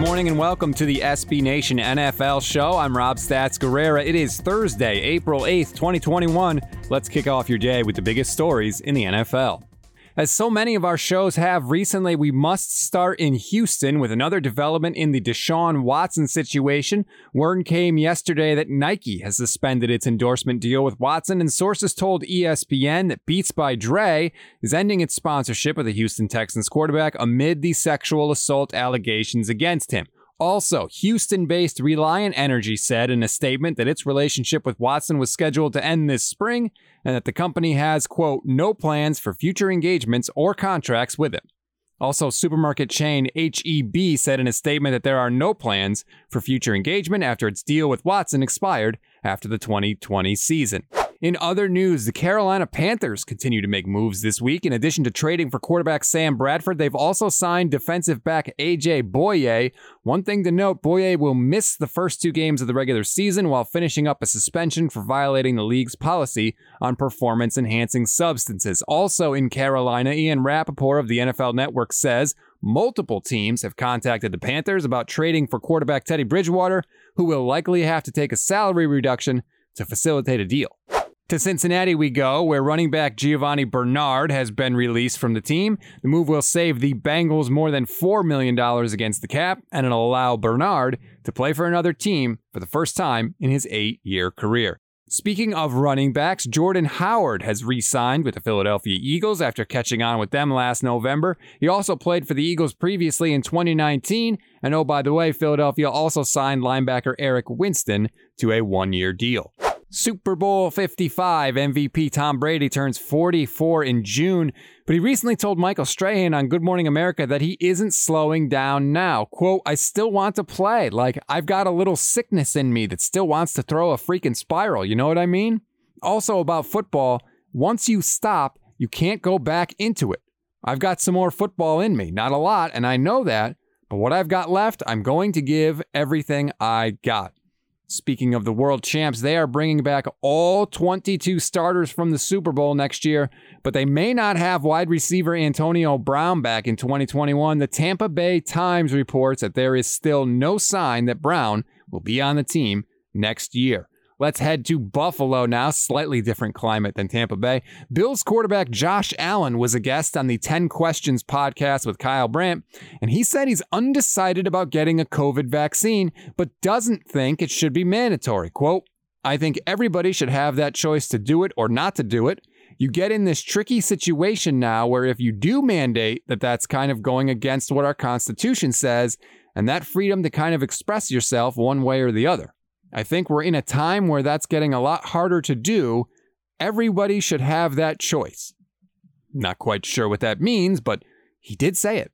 morning and welcome to the SB Nation NFL show. I'm Rob Stats Guerrera. It is Thursday, April 8th, 2021. Let's kick off your day with the biggest stories in the NFL. As so many of our shows have recently, we must start in Houston with another development in the Deshaun Watson situation. Word came yesterday that Nike has suspended its endorsement deal with Watson, and sources told ESPN that Beats by Dre is ending its sponsorship of the Houston Texans quarterback amid the sexual assault allegations against him. Also, Houston based Reliant Energy said in a statement that its relationship with Watson was scheduled to end this spring and that the company has, quote, no plans for future engagements or contracts with him. Also, supermarket chain HEB said in a statement that there are no plans for future engagement after its deal with Watson expired after the 2020 season. In other news, the Carolina Panthers continue to make moves this week. In addition to trading for quarterback Sam Bradford, they've also signed defensive back AJ Bouye. One thing to note Bouye will miss the first two games of the regular season while finishing up a suspension for violating the league's policy on performance enhancing substances. Also in Carolina, Ian Rapoport of the NFL Network says multiple teams have contacted the Panthers about trading for quarterback Teddy Bridgewater, who will likely have to take a salary reduction to facilitate a deal. To Cincinnati we go, where running back Giovani Bernard has been released from the team. The move will save the Bengals more than $4 million against the cap, and it'll allow Bernard to play for another team for the first time in his eight year career. Speaking of running backs, Jordan Howard has re signed with the Philadelphia Eagles after catching on with them last November. He also played for the Eagles previously in 2019. And oh, by the way, Philadelphia also signed linebacker Eric Wilson to a one year deal. Super Bowl 55 MVP Tom Brady turns 44 in June, but he recently told Michael Strahan on Good Morning America that he isn't slowing down now. Quote, I still want to play. Like, I've got a little sickness in me that still wants to throw a freaking spiral. You know what I mean? Also, about football, once you stop, you can't go back into it. I've got some more football in me. Not a lot, and I know that, but what I've got left, I'm going to give everything I got. Speaking of the world champs, they are bringing back all 22 starters from the Super Bowl next year, but they may not have wide receiver Antonio Brown back in 2021. The Tampa Bay Times reports that there is still no sign that Brown will be on the team next year. Let's head to Buffalo now, slightly different climate than Tampa Bay. Bills quarterback Josh Allen was a guest on the 10 Questions podcast with Kyle Brandt, and he said he's undecided about getting a COVID vaccine, but doesn't think it should be mandatory. Quote, I think everybody should have that choice to do it or not to do it. You get in this tricky situation now where if you do mandate that that's kind of going against what our Constitution says, and that freedom to kind of express yourself one way or the other. I think we're in a time where that's getting a lot harder to do. Everybody should have that choice. Not quite sure what that means, but he did say it.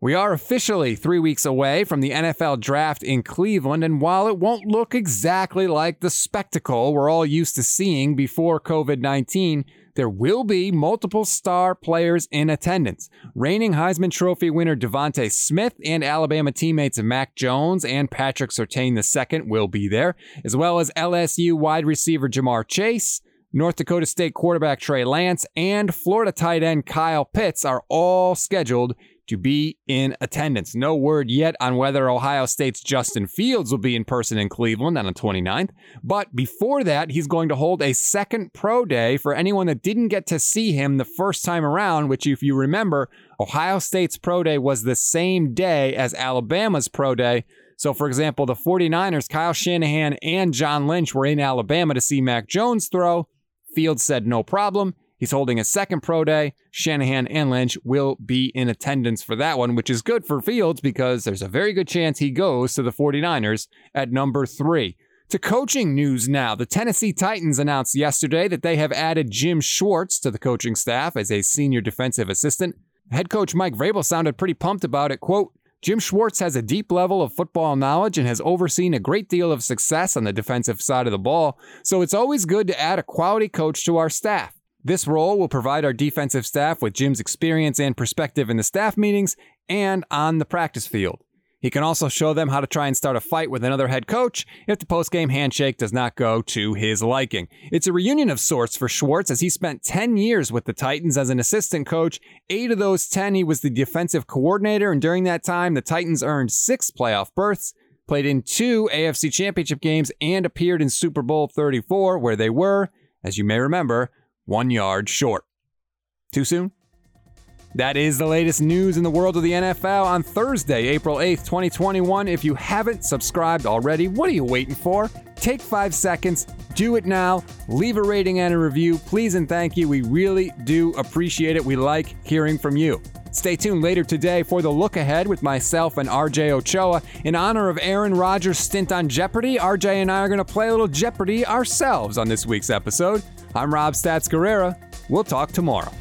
We are officially three weeks away from the NFL draft in Cleveland, and while it won't look exactly like the spectacle we're all used to seeing before COVID 19, there will be multiple star players in attendance. Reigning Heisman Trophy winner DeVonta Smith and Alabama teammates Mac Jones and Patrick Surtain II will be there, as well as LSU wide receiver Ja'Marr Chase. North Dakota State quarterback Trey Lance and Florida tight end Kyle Pitts are all scheduled to be in attendance. No word yet on whether Ohio State's Justin Fields will be in person in Cleveland on the 29th. But before that, he's going to hold a second pro day for anyone that didn't get to see him the first time around, which, if you remember, Ohio State's pro day was the same day as Alabama's pro day. So, for example, the 49ers, Kyle Shanahan and John Lynch were in Alabama to see Mac Jones throw. Fields said no problem. He's holding a second pro day. Shanahan and Lynch will be in attendance for that one, which is good for Fields because there's a very good chance he goes to the 49ers at number three. To coaching news now, the Tennessee Titans announced yesterday that they have added Jim Schwartz to the coaching staff as a senior defensive assistant. Head coach Mike Vrabel sounded pretty pumped about it. Quote, Jim Schwartz has a deep level of football knowledge and has overseen a great deal of success on the defensive side of the ball, so it's always good to add a quality coach to our staff. This role will provide our defensive staff with Jim's experience and perspective in the staff meetings and on the practice field. He can also show them how to try and start a fight with another head coach if the postgame handshake does not go to his liking. It's a reunion of sorts for Schwartz as he spent 10 years with the Titans as an assistant coach. Eight of those 10, he was the defensive coordinator, and during that time, the Titans earned six playoff berths, played in two AFC championship games, and appeared in Super Bowl 34, where they were, as you may remember, one yard short. Too soon? That is the latest news in the world of the NFL on Thursday, April 8th, 2021. If you haven't subscribed already, what are you waiting for? Take five seconds, do it now, leave a rating and a review. Please and thank you. We really do appreciate it. We like hearing from you. Stay tuned later today for the look ahead with myself and RJ Ochoa. In honor of Aaron Rodgers' stint on Jeopardy, RJ and I are going to play a little Jeopardy ourselves on this week's episode. I'm Rob Stats Guerrera. We'll talk tomorrow.